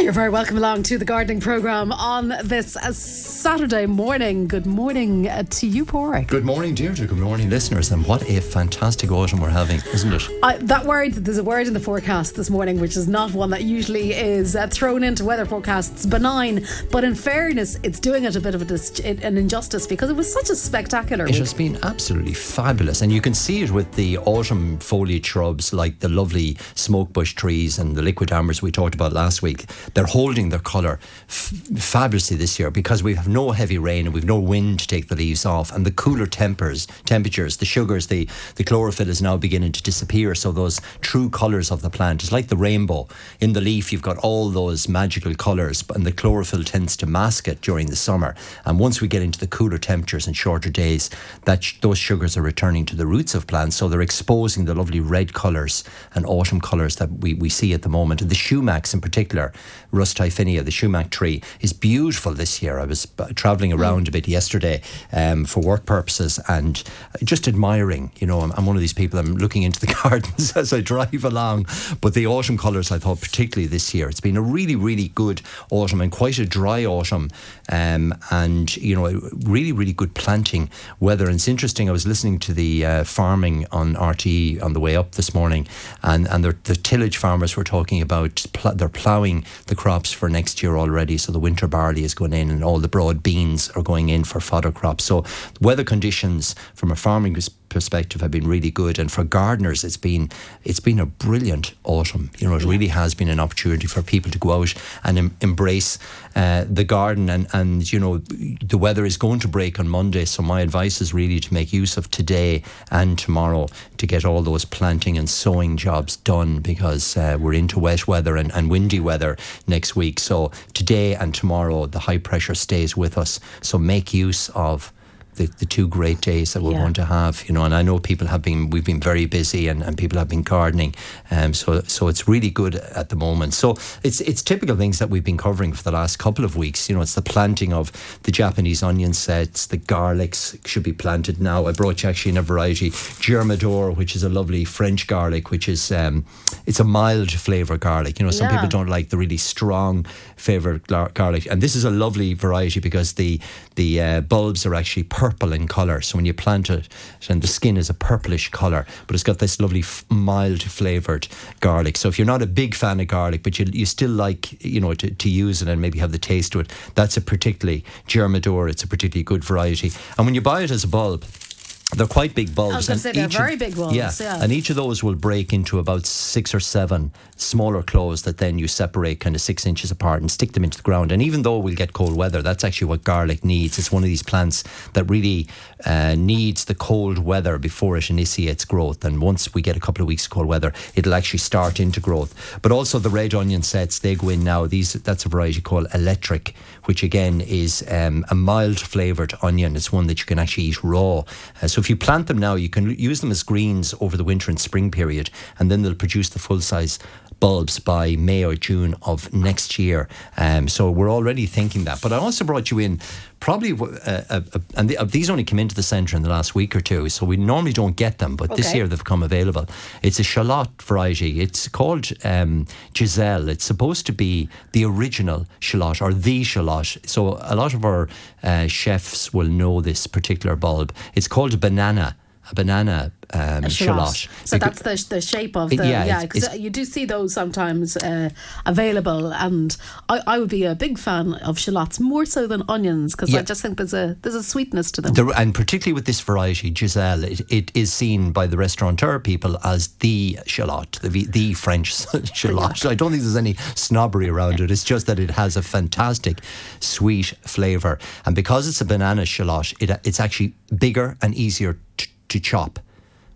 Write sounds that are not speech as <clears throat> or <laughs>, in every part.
you're very welcome along to the gardening programme on this uh, Saturday morning. Good morning uh, to you, Pádraig. Good morning, Deirdre. Good morning, listeners. And what a fantastic autumn we're having, isn't it? I, that word, there's a word in the forecast this morning, which is not one that usually is uh, thrown into weather forecasts, benign. But in fairness, it's doing it a bit of a dis- an injustice because it was such a spectacular It week. has been absolutely fabulous. And you can see it with the autumn foliage shrubs like the lovely smoke bush trees and the liquidambars we talked about last week. They're holding their colour f- fabulously this year because we have no heavy rain and we've no wind to take the leaves off. And the cooler tempers, temperatures, the sugars, the, the chlorophyll is now beginning to disappear. So those true colours of the plant, it's like the rainbow. In the leaf, you've got all those magical colours, and the chlorophyll tends to mask it during the summer. And once we get into the cooler temperatures and shorter days, that sh- those sugars are returning to the roots of plants. So they're exposing the lovely red colours and autumn colours that we, we see at the moment. And the shumacs in particular, Rhus typhina, the shumac tree, is beautiful this year. I was travelling around a bit yesterday um, for work purposes and just admiring. You know, I'm, I'm one of these people, I'm looking into the <laughs> gardens <laughs> as I drive along. But the autumn colours, I thought, particularly this year, it's been a really, really good autumn and quite a dry autumn. Um, and, you know, really, really good planting weather. And it's interesting, I was listening to the uh, farming on RTE on the way up this morning, and, and the, tillage farmers were talking about pl- they're ploughing the crops for next year already. So the winter barley is going in, and all the broad beans are going in for fodder crops. So weather conditions from a farming pers- perspective have been really good, and for gardeners, it's been it's been a brilliant autumn. You know, it really has been an opportunity for people to go out and em- embrace uh, the garden, and and you know the weather is going to break on Monday. So my advice is really to make use of today and tomorrow to get all those planting and sowing jobs done because uh, we're into wet weather and, and windy weather next week. So today and tomorrow, the high pressure stays with us. So make use of the, the two great days that we're Yeah. going to have, you know, and I know people have been, we've been very busy and, and people have been gardening. Um, so, so it's really good at the moment. So it's, it's typical things that we've been covering for the last couple of weeks. You know, it's the planting of the Japanese onion sets, the garlics should be planted now. I brought you actually in a variety, Germidour, which is a lovely French garlic, which is, um, it's a mild flavour garlic. You know, some Yeah. people don't like the really strong flavour garlic. And this is a lovely variety because the, the uh, bulbs are actually purple in colour. So when you plant it, and the skin is a purplish colour, but it's got this lovely f- mild flavoured garlic. So if you're not a big fan of garlic, but you, you still like, you know, to, to use it and maybe have the taste to it, that's a particularly Germidour. It's a particularly good variety. And when you buy it as a bulb, they're quite big bulbs. I was gonna and say they're each of- very big bulbs, yeah. and each of those will break into about six or seven smaller cloves that then you separate kind of six inches apart and stick them into the ground. And even though we'll get cold weather, that's actually what garlic needs. It's one of these plants that really uh, needs the cold weather before it initiates growth. And once we get a couple of weeks of cold weather, it'll actually start into growth. But also the red onion sets, they go in now. These That's a variety called electric, which again is um, a mild flavoured onion. It's one that you can actually eat raw. Uh, so if you plant them now, you can use them as greens over the winter and spring period, and then they'll produce the full size bulbs by May or June of next year. Um, so we're already thinking that. But I also brought you in probably, uh, uh, uh, and the, uh, these only came into the centre in the last week or two, so we normally don't get them, but this year they've come available. It's a shallot variety. It's called um, Griselle. It's supposed to be the original shallot or the shallot. So a lot of our uh, chefs will know this particular bulb. It's called banana. A banana um, shallot. So that's the the shape of the yeah, yeah because it's- you do see those sometimes uh, available, and I, I would be a big fan of shallots more so than onions because I just think there's a there's a sweetness to them. There, and particularly with this variety, Griselle, it, it is seen by the restaurateur people as the shallot, the, the French <laughs> shallot. I don't think there's any snobbery around it. It's just that it has a fantastic sweet flavour. And because it's a banana shallot, it, it's actually bigger and easier t- to chop.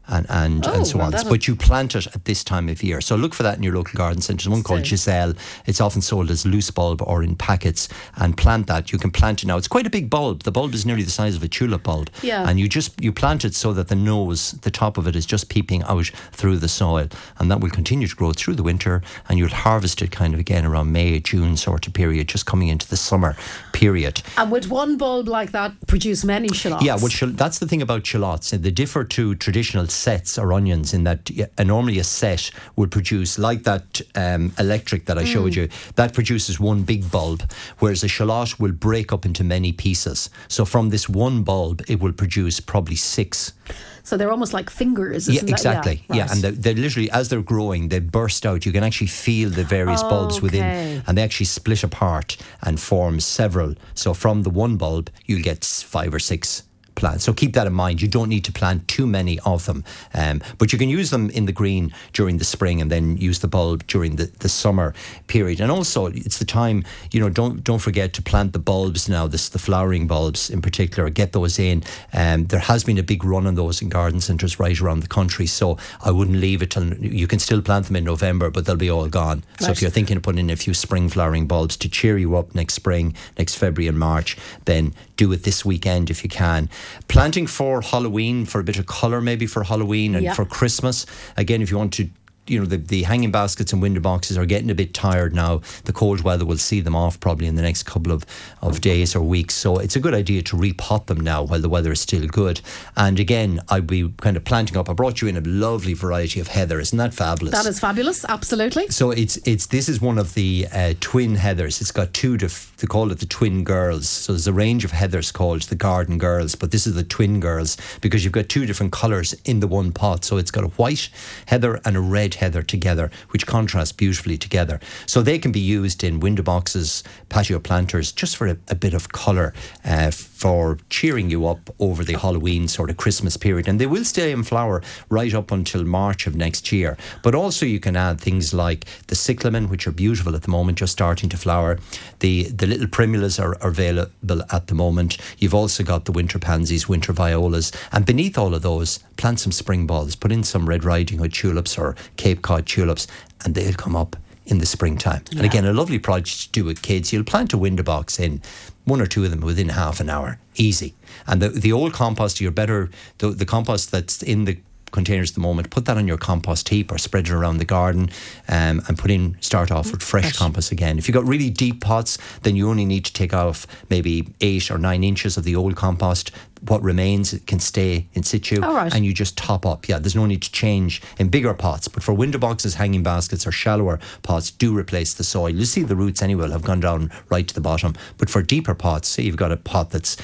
And and, Oh, and so well, on. that'll- But you plant it at this time of year. So look for that in your local garden centre. There's one called. Griselle. It's often sold as loose bulb or in packets. And plant that. You can plant it now. It's quite a big bulb. The bulb is nearly the size of a tulip bulb. Yeah. And you just you plant it so that the nose, the top of it, is just peeping out through the soil, and that will continue to grow through the winter. And you'll harvest it kind of again around May, June sort of period, just coming into the summer period. And would one bulb like that produce many shallots? Yeah, well, that's the thing about shallots. They differ to traditional sets or onions in that uh, normally a set would produce like that um, electric that I showed you that produces one big bulb whereas a shallot will break up into many pieces so from this one bulb it will produce probably six So they're almost like fingers. yeah, exactly. Yeah, right. and they're, they're literally as they're growing, they burst out. You can actually feel the various bulbs Okay. within, and they actually split apart and form several. So from the one bulb, you get five or six plants. So keep that in mind. You don't need to plant too many of them, um, but you can use them in the green during the spring, and then use the bulb during the, the summer period. And also, it's the time. You know, don't don't forget to plant the bulbs now. This the flowering bulbs in particular. Get those in. Um, there has been a big run on those in garden centres right around the country. So I wouldn't leave it till you can still plant them in November, but they'll be all gone. So if you're thinking of putting in a few spring flowering bulbs to cheer you up next spring, next February and March, then do it this weekend if you can. Planting for Halloween, for a bit of colour maybe for Halloween and Yeah. for Christmas. Again, if you want to. You know, the, the hanging baskets and window boxes are getting a bit tired now. The cold weather will see them off probably in the next couple of, of days or weeks. So it's a good idea to repot them now while the weather is still good. And again, I'd be kind of planting up. I brought you in a lovely variety of heather. Isn't that fabulous? that is fabulous. Absolutely. So it's it's this is one of the uh, twin heathers. It's got two. Dif- they call it the twin girls. So there's a range of heathers called the garden girls, but this is the twin girls because you've got two different colours in the one pot. So it's got a white heather and a red heather together, which contrast beautifully together. So they can be used in window boxes, patio planters, just for a, a bit of colour uh, for cheering you up over the Halloween sort of Christmas period. And they will stay in flower right up until March of next year. But also you can add things like the cyclamen, which are beautiful at the moment, just starting to flower. The the little primulas are, are available at the moment. You've also got the winter pansies, winter violas, and beneath all of those, plant some spring balls. Put in some Red Riding Hood tulips or Cape Cod tulips, and they'll come up in the springtime. And again, a lovely project to do with kids. You'll plant a window box in one or two of them within half an hour, easy. And the the old compost, you're better the, the compost that's in the containers at the moment, put that on your compost heap or spread it around the garden um, and put in, start off with fresh, compost again. If you've got really deep pots, then you only need to take off maybe eight or nine inches of the old compost. What remains can stay in situ right. and you just top up. Yeah, there's no need to change in bigger pots. But for window boxes, hanging baskets, or shallower pots, do replace the soil. You see the roots anyway will have gone down right to the bottom. But for deeper pots, say you've got a pot that's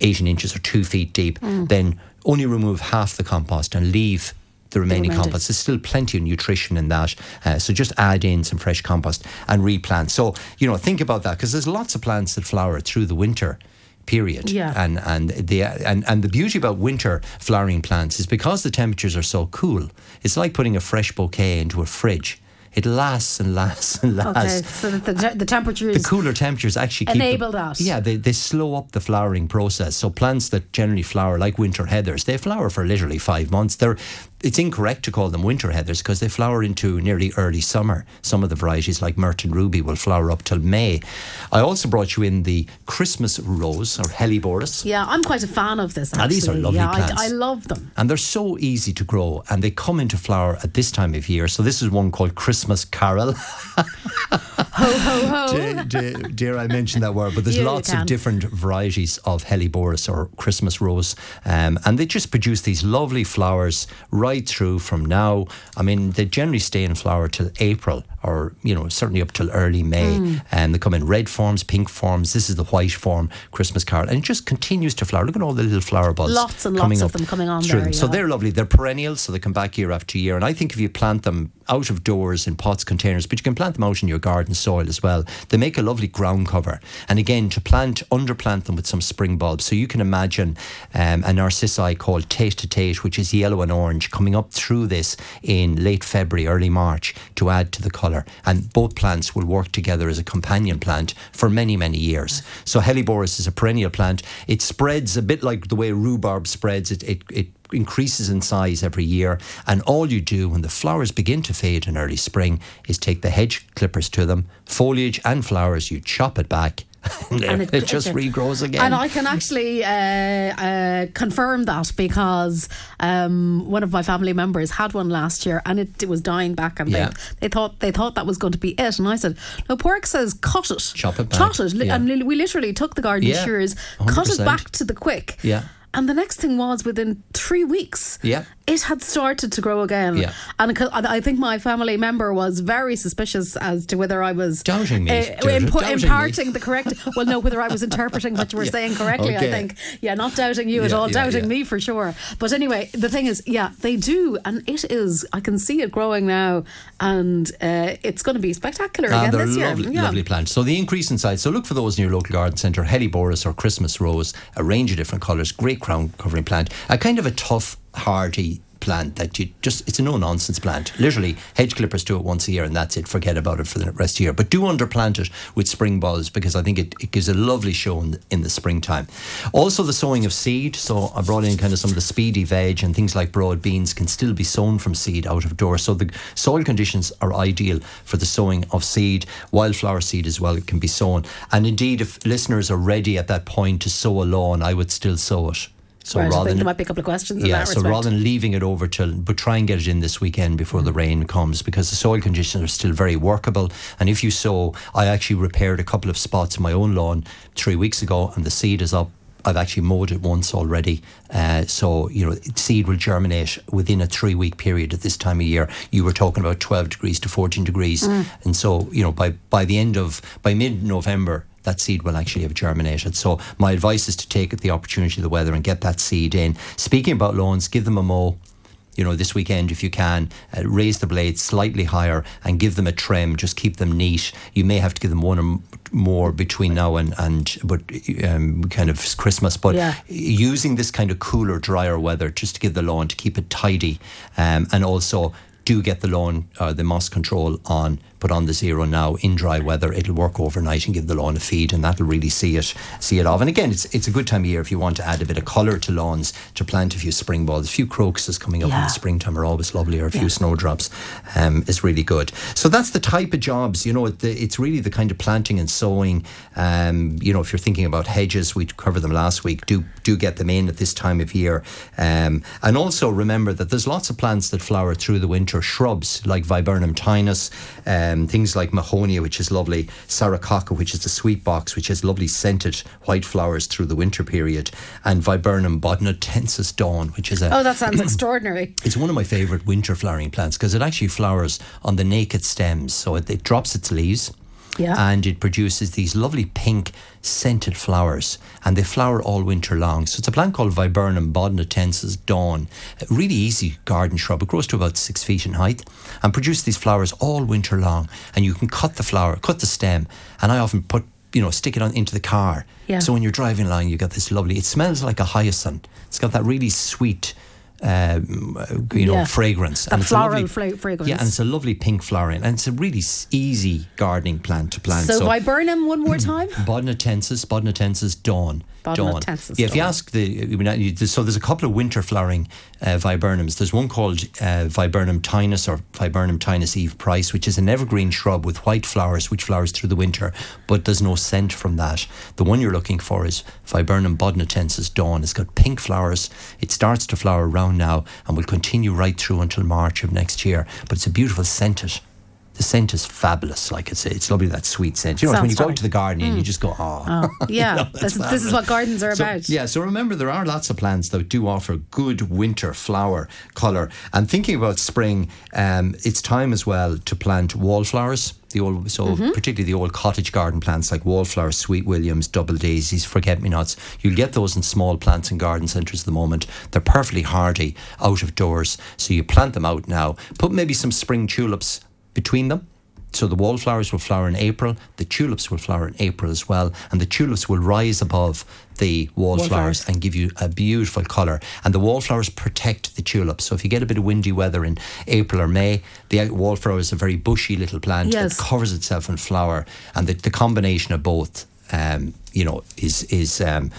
18 inches or two feet deep, then only remove half the compost and leave the remaining compost. There's still plenty of nutrition in that. Uh, so just add in some fresh compost and replant. So, you know, think about that because there's lots of plants that flower through the winter period Yeah. and and the and, and the beauty about winter flowering plants is because the temperatures are so cool it's like putting a fresh bouquet into a fridge it lasts and lasts and lasts. Okay. So that the, te- the temperature the cooler temperatures actually keep Enable them, that. Yeah, they, they slow up the flowering process. So plants that generally flower like winter heathers, they flower for literally five months. They're it's incorrect to call them winter heathers because they flower into nearly early summer. Some of the varieties like Myretoun Ruby will flower up till May. I also brought you in the Christmas rose or Helleborus. yeah, I'm quite a fan of this. Ah, these are lovely yeah, plants. I, I love them. And they're so easy to grow and they come into flower at this time of year. So this is one called Christmas Carol. <laughs> Ho ho ho. dare, dare, dare I mention that word? But there's Yeah, lots of different varieties of Helleborus or Christmas rose, um, and they just produce these lovely flowers right through from now. I mean, they generally stay in flower till April, or you know, certainly up till early May, Hmm. and they come in red forms, pink forms. This is the white form, Christmas carol, and it just continues to flower. Look at all the little flower buds, Lots and lots of them coming on through there, them. So they're lovely. They're perennial, so they come back year after year. And I think if you plant them out of doors in pots, containers, but you can plant them out in your garden soil as well. They make a lovely ground cover. And again, to plant, underplant them with some spring bulbs. So you can imagine um, a narcissi called Tête-à-tête, which is yellow and orange, coming up through this in late February, early March to add to the colour. And both plants will work together as a companion plant for many, many years. So Helleborus is a perennial plant. It spreads a bit like the way rhubarb spreads. It, it, it increases in size every year. And all you do when the flowers begin to fade in early spring is take the hedge clippers to them, foliage and flowers, you chop it back. <laughs> And, And it, just it- regrows again. And I can actually uh, uh, confirm that because um, one of my family members had one last year and it, it was dying back, and Yeah. they, they thought they thought that was going to be it. And I said, "No, Pork says cut it, Chop it back. chop it." Yeah. And we literally took the garden Yeah, shears, cut it back to the quick. Yeah. And the next thing was within three weeks, Yeah. it had started to grow again. Yeah. And I think my family member was very suspicious as to whether I was Doubting me. uh, impo- me. imparting the correct. Well, no, whether I was interpreting what you were <laughs> saying correctly. Okay. I think. Yeah, not doubting you at all, yeah, doubting yeah. me for sure. But anyway, the thing is, yeah, they do, and it is. I can see it growing now, and uh, it's going to be spectacular Ah, again this year. lovely, yeah. lovely plants. So the increase in size. So look for those in your local garden centre. Helleborus or Christmas rose, a range of different colours. Great crown covering plant. A kind of a tough, hardy plant that you just it's a no nonsense plant. Literally hedge clippers do it once a year and that's it. Forget about it for the rest of the year. But do underplant it with spring bulbs because I think it, it gives a lovely show in the, in the springtime. Also the sowing of seed. So I brought in kind of some of the speedy veg and things like broad beans can still be sown from seed out of doors. So the soil conditions are ideal for the sowing of seed. Wildflower seed as well it can be sown. And indeed if listeners are ready at that point to sow a lawn I would still sow it so right, I rather think than there might be a couple of questions. yeah, so respect. rather than leaving it over till, but try and get it in this weekend before the rain comes because the soil conditions are still very workable. And if you sow, I actually repaired a couple of spots in my own lawn three weeks ago, and the seed is up. I've actually mowed it once already, uh, so you know seed will germinate within a three-week period at this time of year. You were talking about twelve degrees to fourteen degrees, and so you know by by the end of by mid-November, that seed will actually have germinated. So my advice is to take the opportunity of the weather and get that seed in. Speaking about lawns, give them a mow. You know, this weekend if you can, uh, raise the blades slightly higher and give them a trim. Just keep them neat. You may have to give them one or more between now and and but um, kind of Christmas. But Yeah. using this kind of cooler, drier weather just to give the lawn to keep it tidy, um, and also do get the lawn uh, the moss control on. Put on the zero now in dry weather. It'll work overnight and give the lawn a feed, and that'll really see it see it off. And again, it's it's a good time of year if you want to add a bit of colour to lawns to plant a few spring balls. A few crocuses coming up in the springtime are always lovely, or a few snowdrops um, is really good. So that's the type of jobs. You know, the, it's really the kind of planting and sowing. Um, you know, if you're thinking about hedges, we covered them last week. Do do get them in at this time of year, um, and also remember that there's lots of plants that flower through the winter. Shrubs like Viburnum tinus, um, things like Mahonia, which is lovely, Sarcococca, which is the sweet box, which has lovely scented white flowers through the winter period, and Viburnum bodnatensis dawn, which is a Oh, that sounds <clears throat> extraordinary. it's one of my favourite winter flowering plants because it actually flowers on the naked stems. So it, it drops its leaves Yeah. and it produces these lovely pink scented flowers and they flower all winter long. So it's a plant called Viburnum bodnatensis dawn. A really easy garden shrub. It grows to about six feet in height and produces these flowers all winter long. And you can cut the flower, cut the stem, and I often put you know, stick it on into the car. Yeah. So when you're driving along, you've got this lovely. It smells like a hyacinth. It's got that really sweet, uh, you know, Yeah. fragrance. That it's a floral lovely- fra- fragrance. Yeah, and it's a lovely pink flowering, and it's a really easy gardening plant to plant. So, viburnum one more <clears throat> time. Bodnatensis, Bodnatensis dawn. Dawn. Bodnatensis Yeah, if you ask the, I mean, you- so there's a couple of winter flowering uh, viburnums. There's one called uh, Viburnum tinus or Viburnum tinus Eve Price, which is an evergreen shrub with white flowers, which flowers through the winter, but there's no scent from that. The one you're looking for is Viburnum bodnatensis dawn. It's got pink flowers. It starts to flower around now and will continue right through until March of next year. But it's a beautiful scented. The scent is fabulous. Like it's it's lovely that sweet scent. You know, when you go fine. out to the garden and you just go, oh, Oh, <laughs> yeah. this, is, this is what gardens are so, about. Yeah, so remember there are lots of plants that do offer good winter flower colour. And thinking about spring, um, it's time as well to plant wallflowers. The old, so Mm-hmm. particularly the old cottage garden plants like wallflowers, sweet williams, double daisies, forget me nots. You'll get those in small plants in garden centres at the moment. They're perfectly hardy out of doors, so you plant them out now. Put maybe some spring tulips between them. So the wallflowers will flower in April, the tulips will flower in April as well, and the tulips will rise above the wallflowers Wallflowers. and give you a beautiful colour. And the wallflowers protect the tulips. So if you get a bit of windy weather in April or May, the wallflower is a very bushy little plant Yes. that covers itself in flower, and the, the combination of both, um, you know, is is. Um,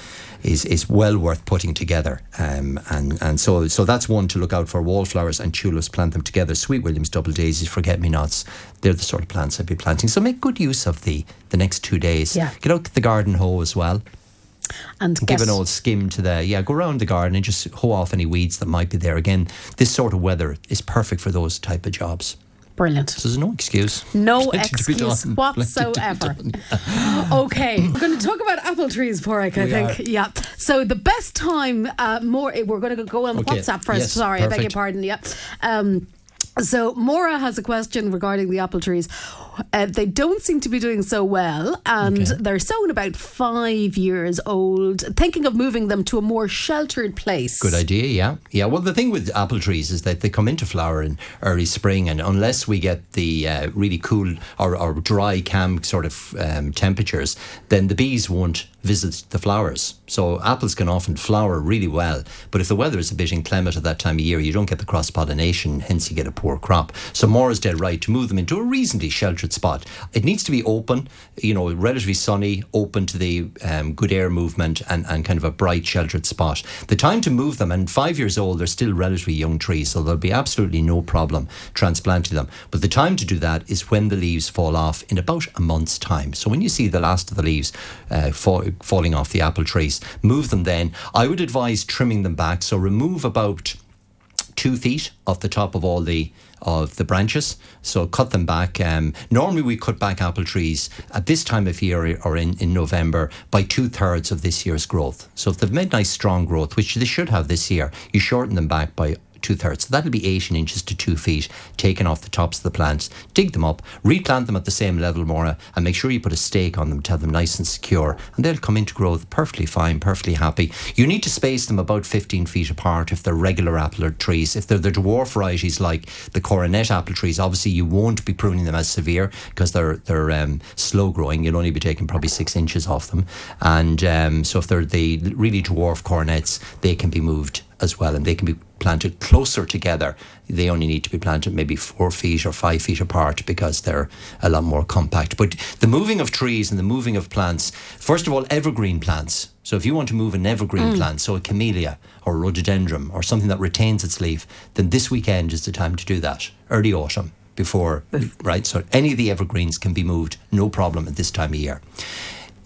is, is well worth putting together, um, and and so so that's one to look out for. Wallflowers and tulips, plant them together. Sweet Williams, double daisies, forget me nots. They're the sort of plants I'd be planting. So make good use of the the next two days. Yeah. Get out the garden hoe as well. and Give an old skim to the yeah. Go around the garden and just hoe off any weeds that might be there. Again, this sort of weather is perfect for those type of jobs. Brilliant. So there's no excuse. No <laughs> Plenty to be excuse done. <laughs> Whatsoever. <laughs> okay, we're going to talk about apple trees, Pádraig, I We think. Yeah. So the best time, uh, more, we're going to go on Okay. WhatsApp first. Yes, Sorry, I beg your pardon. Yeah. Um, so Maura has a question regarding the apple trees. Uh, they don't seem to be doing so well, and Okay. they're sown about five years old. Thinking of moving them to a more sheltered place. Good idea, yeah. Yeah, well, the thing with apple trees is that they come into flower in early spring, and unless we get the uh, really cool or, or dry, calm sort of um, temperatures, then the bees won't visit the flowers. So apples can often flower really well, but if the weather is a bit inclement at that time of year, you don't get the cross pollination, hence you get a poor crop. So Maura's dead right to move them into a reasonably sheltered spot. It needs to be open, you know, relatively sunny, open to the um, good air movement, and, and kind of a bright, sheltered spot. The time to move them, and five years old, they're still relatively young trees, so there'll be absolutely no problem transplanting them. But the time to do that is when the leaves fall off in about a month's time. So when you see the last of the leaves uh, fall, falling off the apple trees, move them then. I would advise trimming them back. So remove about two feet off the top of all the of the branches. So cut them back. Um, normally we cut back apple trees at this time of year or in, in November by two thirds of this year's growth. So if they've made nice strong growth, which they should have this year, you shorten them back by two thirds. So that'll be 18 inches to two feet taken off the tops of the plants. Dig them up, replant them at the same level, Maura, and make sure you put a stake on them to have them nice and secure. And they'll come into growth perfectly fine, perfectly happy. You need to space them about 15 feet apart if they're regular apple trees. If they're the dwarf varieties like the coronet apple trees, obviously you won't be pruning them as severe because they're they're um, slow growing. You'll only be taking probably six inches off them. And um, so if they're the really dwarf coronets, they can be moved as well, and they can be planted closer together. They only need to be planted maybe four feet or five feet apart because they're a lot more compact. But the moving of trees and the moving of plants, first of all, evergreen plants. So if you want to move an evergreen mm. plant, so a camellia or a rhododendron or something that retains its leaf, then this weekend is the time to do that. Early autumn before, right? So any of the evergreens can be moved, no problem at this time of year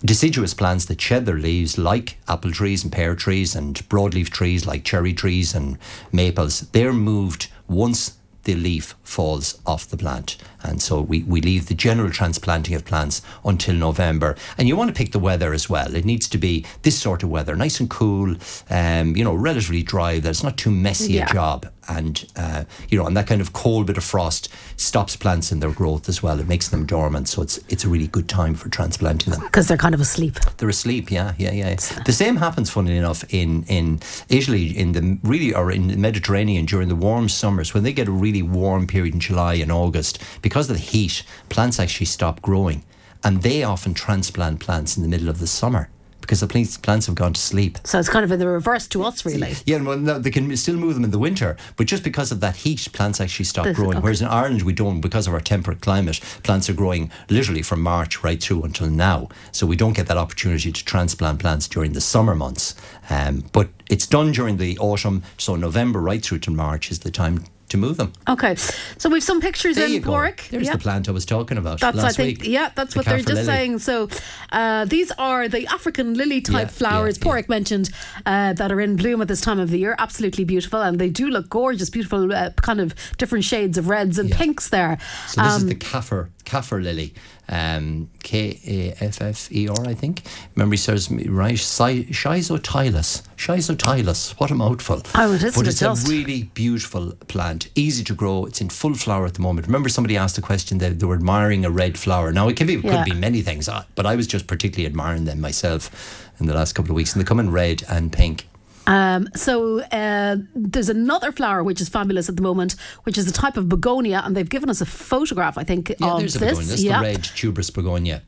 deciduous plants that shed their leaves, like apple trees and pear trees and broadleaf trees like cherry trees and maples, they're moved once the leaf falls off the plant. And so we, we leave the general transplanting of plants until November. And you want to pick the weather as well. It needs to be this sort of weather, nice and cool, um, you know, relatively dry, that it's not too messy Yeah. a job. And, uh, you know, and that kind of cold bit of frost stops plants in their growth as well. It makes them dormant. So it's, it's a really good time for transplanting them. Because they're kind of asleep. They're asleep, yeah, yeah, yeah. The same happens, funnily enough, in, in Italy, in the really, or in the Mediterranean during the warm summers, when they get a really warm period in July and August, because of the heat, plants actually stop growing. And they often transplant plants in the middle of the summer because the plants, plants have gone to sleep. So it's kind of in the reverse to us, really. Yeah, well, no, they can still move them in the winter, but just because of that heat, plants actually stop This- growing. okay. Whereas in Ireland, we don't, because of our temperate climate, plants are growing literally from March right through until now. So we don't get that opportunity to transplant plants during the summer months. Um, but it's done during the autumn, so November right through to March is the time to move them. Okay. So we've some pictures There in. Pádraig. There's Yeah. the plant I was talking about That's last I think week. yeah, that's The what they're just lily. saying. So uh, these are the African lily type Yeah, flowers. yeah, yeah. Mentioned uh, that are in bloom at this time of the year. Absolutely beautiful, and they do look gorgeous. Beautiful, uh, kind of different shades of reds and pinks there. So this is Um, the Kaffir Kaffir lily, um, K A F F E R, I think. Memory serves me right. Schi- Schizostylis. Schizostylis. What a mouthful. It is But it's just. a really beautiful plant, easy to grow. It's in full flower at the moment. Remember, somebody asked a question that they were admiring a red flower. Now it can be, it Yeah. could be many things, uh, but I was just particularly admiring them myself in the last couple of weeks, and they come in red and pink. Um, so uh, there's another flower which is fabulous at the moment, which is a type of begonia, and they've given us a photograph, I think, Yeah, of there's a this. begonia. That's yeah. the red tuberous begonia,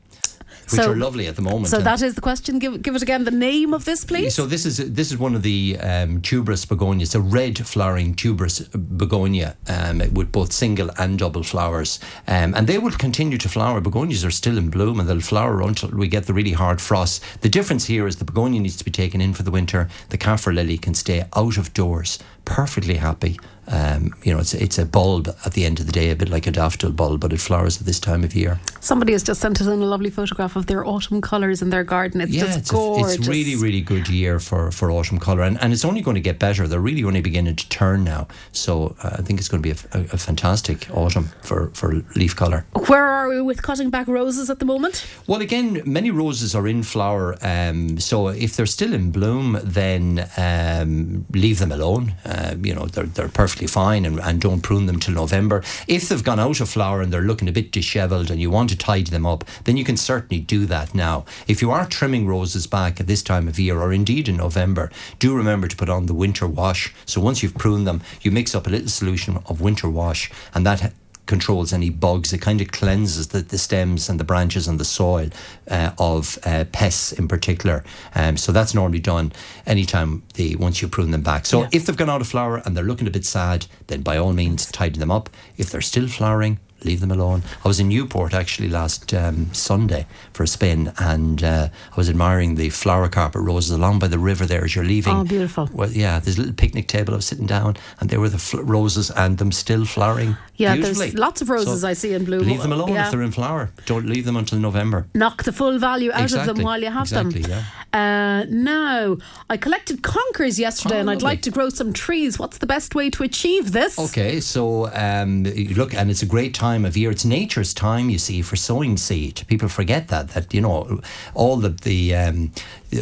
which So- are lovely at the moment. So and- that is the question. Give give it again the name of this, please. So this is this is one of the um, tuberous begonias, a red flowering tuberous begonia um, with both single and double flowers, um, and they will continue to flower. Begonias are still in bloom, and they'll flower until we get the really hard frost. The difference here is the begonia needs to be taken in for the winter. The Kaffir lily can stay out of doors perfectly happy. Um, you know, it's it's a bulb at the end of the day, a bit like a daffodil bulb, but it flowers at this time of year. Somebody has just sent us in a lovely photograph of their autumn colours in their garden. It's yeah, just it's, gorgeous. A, it's really, really good year for, for autumn colour, and, and it's only going to get better. They're really only beginning to turn now, so uh, I think it's going to be a, a, a fantastic autumn for, for leaf colour. Where are we with cutting back roses at the moment? Well, again, many roses are in flower, um, so if they're still in bloom, then um, leave them alone. Uh, Uh, you know, they're, they're perfectly fine, and, and don't prune them till November. If they've gone out of flower and they're looking a bit dishevelled and you want to tidy them up, then you can certainly do that now. If you are trimming roses back at this time of year, or indeed in November, do remember to put on the winter wash. So once you've pruned them, you mix up a little solution of winter wash, and that controls any bugs. It kind of cleanses the, the stems and the branches and the soil uh, of uh, pests in particular. Um, so that's normally done anytime they once you prune them back. So Yeah. if they've gone out of flower and they're looking a bit sad, then by all means tidy them up. If they're still flowering, leave them alone. I was in Newport actually last um, Sunday for a spin, and uh, I was admiring the flower carpet roses along by the river there as you're leaving. Oh, beautiful. Well, yeah, there's a little picnic table. I was sitting down, and there were the fl- roses and them still flowering. Yeah, there's lots of roses I see in bloom. Leave them alone Yeah. if they're in flower. Don't leave them until November. Knock the full value out of them while you have them. exactly, them. Uh, now, I collected conkers yesterday Oh, and I'd like to grow some trees. What's the best way to achieve this? Okay, so um, look, and it's a great time of year. It's nature's time, you see, for sowing seed. People forget that that you know all the the um,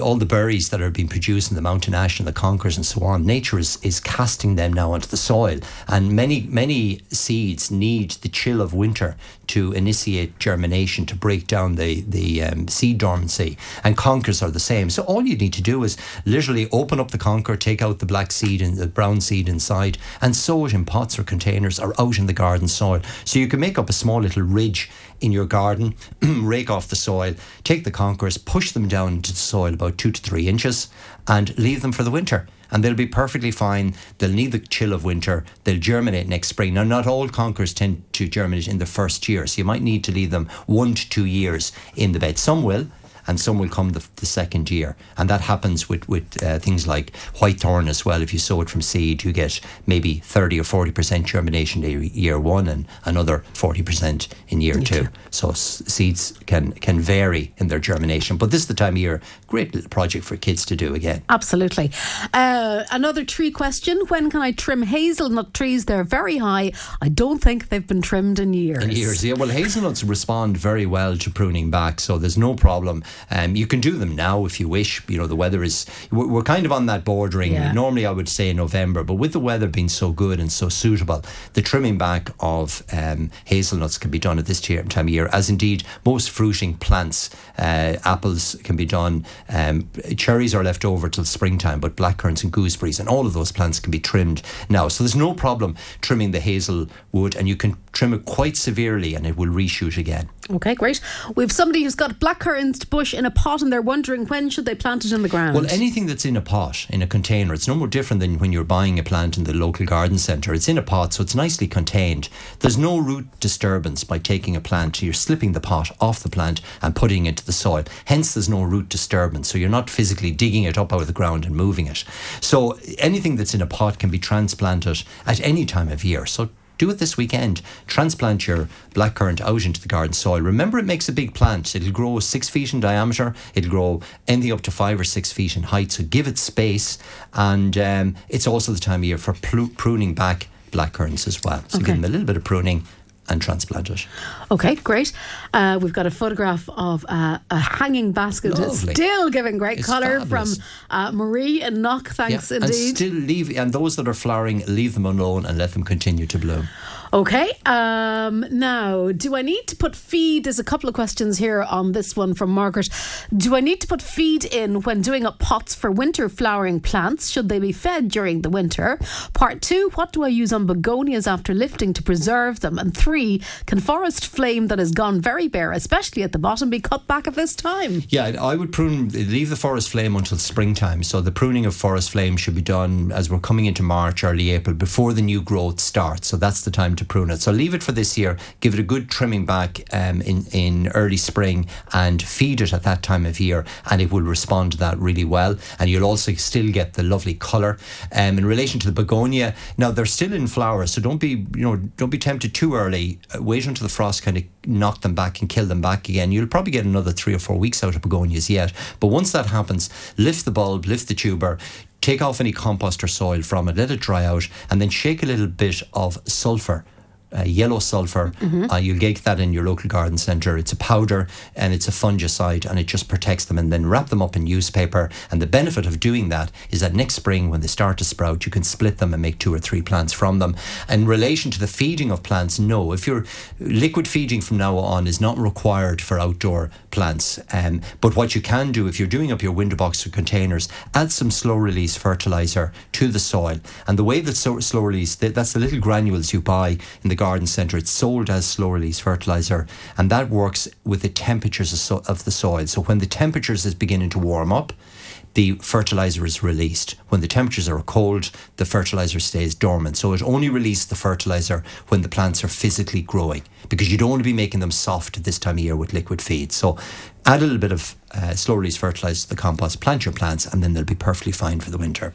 all the berries that are being produced in the mountain ash and the conkers and so on. Nature is, is casting them now onto the soil, and many many seeds need the chill of winter to initiate germination to break down the the um, seed dormancy. And conkers are the same. So all you need to do is literally open up the conker, take out the black seed and the brown seed inside, and sow it in pots or containers or out in the garden soil. So you can make up a small little ridge in your garden, <clears throat> rake off the soil, take the conquerors, push them down into the soil about two to three inches, and leave them for the winter. And they'll be perfectly fine. They'll need the chill of winter. They'll germinate next spring. Now, not all conquerors tend to germinate in the first year, so you might need to leave them one to two years in the bed. Some will, and some will come the, the second year. And that happens with, with uh, things like whitethorn as well. If you sow it from seed, you get maybe 30 or 40% germination in year one and another 40% in year two. So s- seeds can, can vary in their germination. But this is the time of year, great little project for kids to do again. Absolutely. Uh, another tree question. When can I trim hazelnut trees? They're very high. I don't think they've been trimmed in years. In years, yeah. Well, hazelnuts respond very well to pruning back, so there's no problem. Um, you can do them now if you wish. You know, the weather is we're, we're kind of on that bordering. Yeah. Normally, I would say November, but with the weather being so good and so suitable, the trimming back of um, hazelnuts can be done at this time of year, as indeed most fruiting plants. Uh, apples can be done. Um, cherries are left over till springtime, but blackcurrants and gooseberries and all of those plants can be trimmed now. So there's no problem trimming the hazel wood, and you can trim it quite severely, and it will reshoot again. Okay, great. We've somebody who's got blackcurrant bush in a pot and they're wondering when should they plant it in the ground. Well, anything that's in a pot, in a container, it's no more different than when you're buying a plant in the local garden centre. It's in a pot, so it's nicely contained. There's no root disturbance by taking a plant. You're slipping the pot off the plant and putting it into the soil. Hence, there's no root disturbance. So you're not physically digging it up out of the ground and moving it. So anything that's in a pot can be transplanted at any time of year. So do it this weekend. Transplant your blackcurrant out into the garden soil. Remember, it makes a big plant. It'll grow six feet in diameter. It'll grow anything up to five or six feet in height. So give it space. And um, it's also the time of year for pruning back blackcurrants as well. So Okay. give them a little bit of pruning and transplant it. Okay, great. Uh, we've got a photograph of uh, a hanging basket. Lovely. still giving great colour from uh, Marie and Knock. Thanks and indeed. still leave and those that are flowering, leave them alone and let them continue to bloom. Okay. Um, now, do I need to put feed? There's a couple of questions here on this one from Margaret. Do I need to put feed in when doing up pots for winter flowering plants? Should they be fed during the winter? Part two, what do I use on begonias after lifting to preserve them? And three, can forest flame that has gone very bare, especially at the bottom, be cut back at this time? Yeah, I would prune, leave the forest flame until springtime. So the pruning of forest flame should be done as we're coming into March, early April, before the new growth starts. So that's the time to prune it. So leave it for this year. Give it a good trimming back um, in in early spring and feed it at that time of year, and it will respond to that really well. And you'll also still get the lovely colour. Um, in relation to the begonia, now they're still in flower, so don't be you know don't be tempted too early. Uh, wait until the frost kind of knock them back and kill them back again. You'll probably get another three or four weeks out of begonias yet. But once that happens, lift the bulb, lift the tuber, take off any compost or soil from it, let it dry out, and then shake a little bit of sulphur uh, yellow sulfur. Mm-hmm. Uh, you'll get that in your local garden centre. It's a powder and it's a fungicide and it just protects them and then wrap them up in newspaper. And the benefit of doing that is that next spring, when they start to sprout, you can split them and make two or three plants from them. In relation to the feeding of plants, no. If you're liquid feeding from now on is not required for outdoor plants. Um, but what you can do if you're doing up your window box or containers, add some slow release fertilizer to the soil. And the way that so, slow release, that's the little granules you buy in the garden centre. It's sold as slow release fertilizer, and that works with the temperatures of, so, of the soil. So when the temperatures is beginning to warm up, the fertilizer is released. When the temperatures are cold, the fertilizer stays dormant. So it only releases the fertilizer when the plants are physically growing because you don't want to be making them soft at this time of year with liquid feed. So add a little bit of uh, slow release fertilizer the compost, plant your plants, and then they'll be perfectly fine for the winter.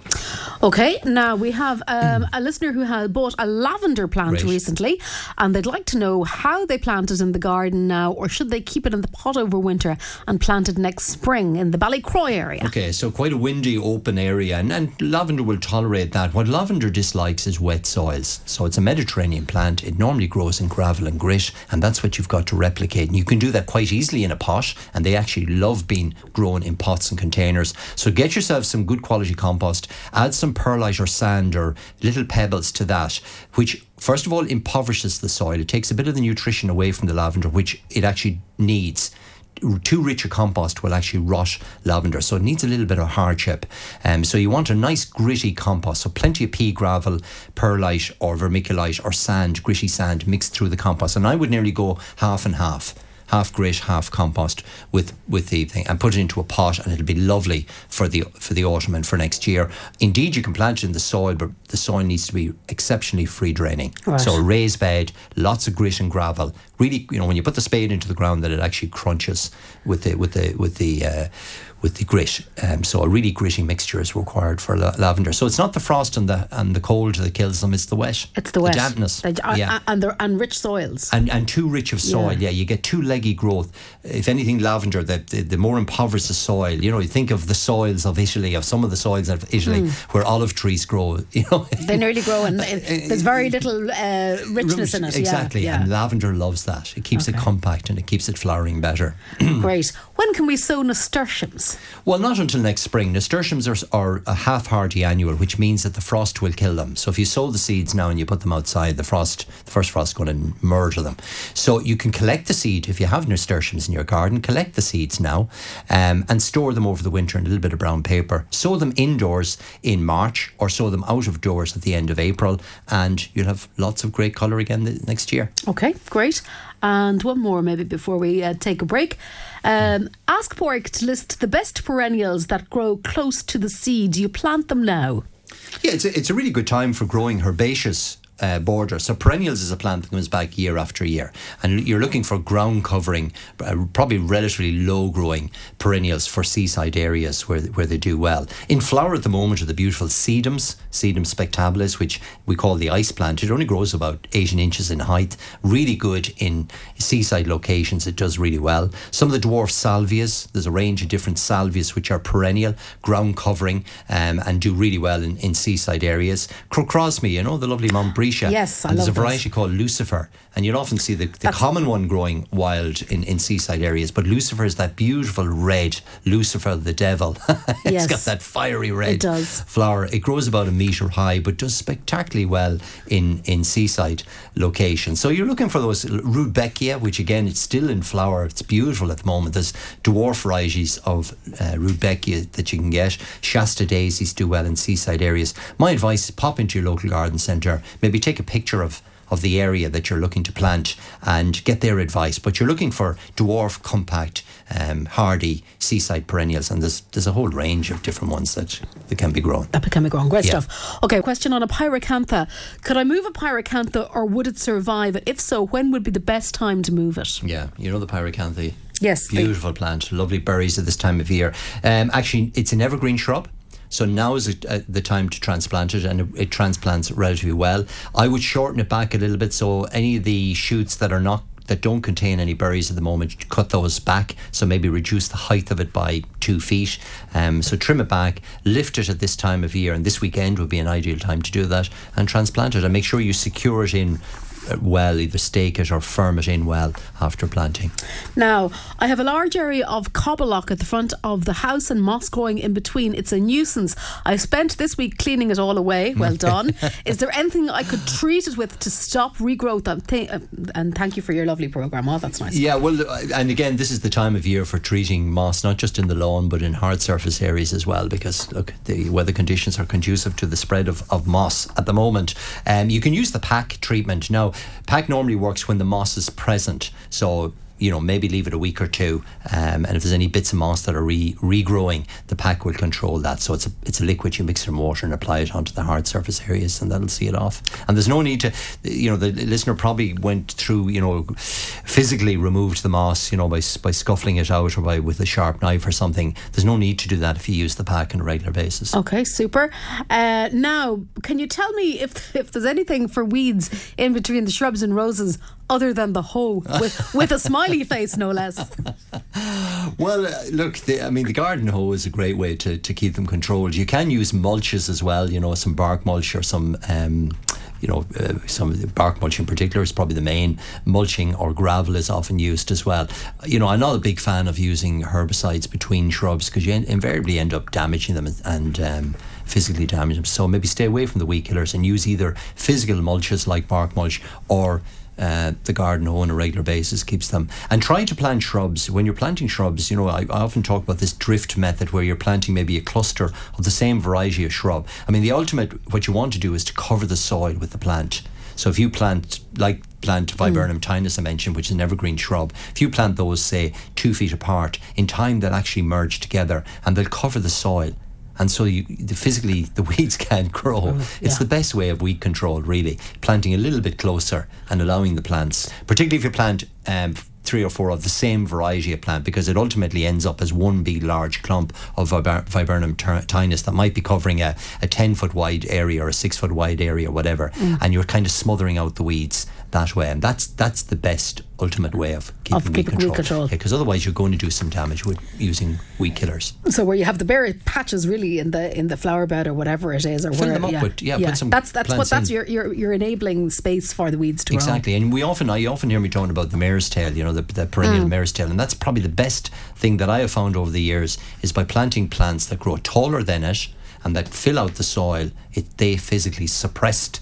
Okay, now we have um, a listener who has bought a lavender plant Great. recently, and they'd like to know how they plant it in the garden now, or should they keep it in the pot over winter and plant it next spring in the Ballycroy area? Okay, so quite a windy, open area, and, and lavender will tolerate that. What lavender dislikes is wet soils. So it's a Mediterranean plant. It normally grows in gravel and grit, and that's what you've got to replicate. And you can do that quite easily in a pot, and they actually love being grown in pots and containers. So get yourself some good quality compost, add some perlite or sand or little pebbles to that, which first of all impoverishes the soil. It takes a bit of the nutrition away from the lavender, which it actually needs too rich a compost will actually rot lavender. So it needs a little bit of hardship. Um, so you want a nice gritty compost. So plenty of pea gravel, perlite or vermiculite or sand, gritty sand mixed through the compost. And I would nearly go half and half half grit, half compost with with the thing, and put it into a pot, and it'll be lovely for the for the autumn and for next year. Indeed, you can plant it in the soil, but the soil needs to be exceptionally free draining. Right. So a raised bed, lots of grit and gravel. Really, you know, when you put the spade into the ground, that it actually crunches with the with the with the uh, with the grit. Um, so a really gritty mixture is required for la- lavender. So it's not the frost and the and the cold that kills them; it's the wet. It's the wet, the dampness, the, uh, yeah, and the, and rich soils, and and too rich of soil. Yeah, yeah you get too leggy growth. If anything, lavender, the, the, the more impoverished the soil. You know, you think of the soils of Italy, of some of the soils of Italy mm. where olive trees grow. <laughs> You know, they nearly grow, and <laughs> there's very little uh, richness in it. Exactly, yeah, and lavender loves that. It keeps okay. it compact and it keeps it flowering better. <clears throat> Great. When can we sow nasturtiums? Well, not until next spring. Nasturtiums are, are a half hardy annual, which means that the frost will kill them. So if you sow the seeds now and you put them outside, the frost, the first frost is going to murder them. So you can collect the seed if you have nasturtiums in your garden. Collect the seeds now um, and store them over the winter in a little bit of brown paper. Sow them indoors in March or sow them out of doors at the end of April, and you'll have lots of great colour again next year. Okay, great. And one more, maybe before we uh, take a break. Um, ask Pádraig to list the best perennials that grow close to the seed. Do you plant them now. Yeah, it's a, it's a really good time for growing herbaceous uh, border. So perennials is a plant that comes back year after year, and you're looking for ground covering, uh, probably relatively low growing perennials for seaside areas where where they do well. In flower at the moment are the beautiful sedums, sedum spectabilis, which we call the ice plant. It only grows about 18 inches in height. Really good in seaside locations. It does really well. Some of the dwarf salvias. There's a range of different salvias which are perennial, ground covering, um, and do really well in, in seaside areas. Crocosmia, you know, the lovely montbretia Yes, I and there's a variety those. called Lucifer, and you'll often see the, the common one growing wild in, in seaside areas. But Lucifer is that beautiful red Lucifer, the devil. <laughs> it's yes, got that fiery red it does. flower. It grows about a metre high, but does spectacularly well in, in seaside locations. So you're looking for those Rudbeckia, which again, it's still in flower. It's beautiful at the moment. There's dwarf varieties of uh, Rudbeckia that you can get. Shasta daisies do well in seaside areas. My advice is pop into your local garden centre, maybe take a picture of of the area that you're looking to plant and get their advice. But you're looking for dwarf, compact, um, hardy seaside perennials, and there's there's a whole range of different ones that, that can be grown. That can be grown. Great yeah. stuff. Okay, question on a pyracantha. Could I move a pyracantha, or would it survive? If so, when would be the best time to move it? Yeah, you know the pyracantha. Yes, beautiful plant, lovely berries at this time of year. Um, actually, it's an evergreen shrub. So now is a, uh, the time to transplant it, and it, it, transplants relatively well. I would shorten it back a little bit, so any of the shoots that are not that don't contain any berries at the moment, cut those back. So maybe reduce the height of it by two feet. Um, so trim it back, lift it at this time of year, and this weekend would be an ideal time to do that, and transplant it, and make sure you secure it in well, either stake it or firm it in well after planting. Now, I have a large area of cobblelock at the front of the house and moss growing in between. It's a nuisance. I spent this week cleaning it all away. Well <laughs> done. Is there anything I could treat it with to stop regrowth? And, th- and thank you for your lovely programme. Oh, that's nice. Yeah, well, uh, and again, this is the time of year for treating moss, not just in the lawn, but in hard surface areas as well, because look, the weather conditions are conducive to the spread of, of moss at the moment. Um, you can use the pack treatment. Now, pack normally works when the moss is present. So you know, maybe leave it a week or two, um, and if there's any bits of moss that are re- regrowing, the pack will control that. So it's a it's a liquid you mix it in water and apply it onto the hard surface areas, and that'll see it off. And there's no need to, you know, the listener probably went through, you know, physically removed the moss, you know, by by scuffling it out or by with a sharp knife or something. There's no need to do that if you use the pack on a regular basis. Okay, super. Uh, now, can you tell me if if there's anything for weeds in between the shrubs and roses other than the hoe with, with a smiley <laughs> face, no less. well, uh, look, the, I mean, the garden hoe is a great way to, to keep them controlled. You can use mulches as well, you know, some bark mulch or some. Um, you know, uh, some of the bark mulch in particular is probably the main. Mulching or gravel is often used as well. You know, I'm not a big fan of using herbicides between shrubs because you en- invariably end up damaging them and, and um, physically damage them. So maybe stay away from the weed killers and use either physical mulches like bark mulch or uh, the garden on a regular basis keeps them. And try to plant shrubs, when you're planting shrubs, you know, I, I, often talk about this drift method where you're planting maybe a cluster of the same variety of shrub. I mean, the ultimate, what you want to do is to cover the soil with the plant. So if you plant, like plant viburnum mm. tinus I mentioned, which is an evergreen shrub, if you plant those, say, two feet apart, in time they'll actually merge together and they'll cover the soil and so you physically the <laughs> weeds can't grow. Mm, it's the best way of weed control, really. Planting a little bit closer and allowing the plants, particularly if you plant um, three or four of the same variety of plant because it ultimately ends up as one big large clump of viburnum tinus that might be covering a, a 10 foot wide area or a 6 foot wide area, or whatever, mm. and you're kind of smothering out the weeds that way. And that's that's the best ultimate way of keeping, of keeping weed control. Because yeah, otherwise you're going to do some damage with using weed killers. So where you have the bare patches really in the in the flower bed or whatever it is, or fill where, them up yeah, with yeah, yeah. that's that's what that's your, your your enabling space for the weeds to grow. exactly. Grow. And we often I often hear me talking about the mare's tail, you know, the, the perennial mm. mare's tail, and that's probably the best thing that I have found over the years is by planting plants that grow taller than it and that fill out the soil. It they physically suppressed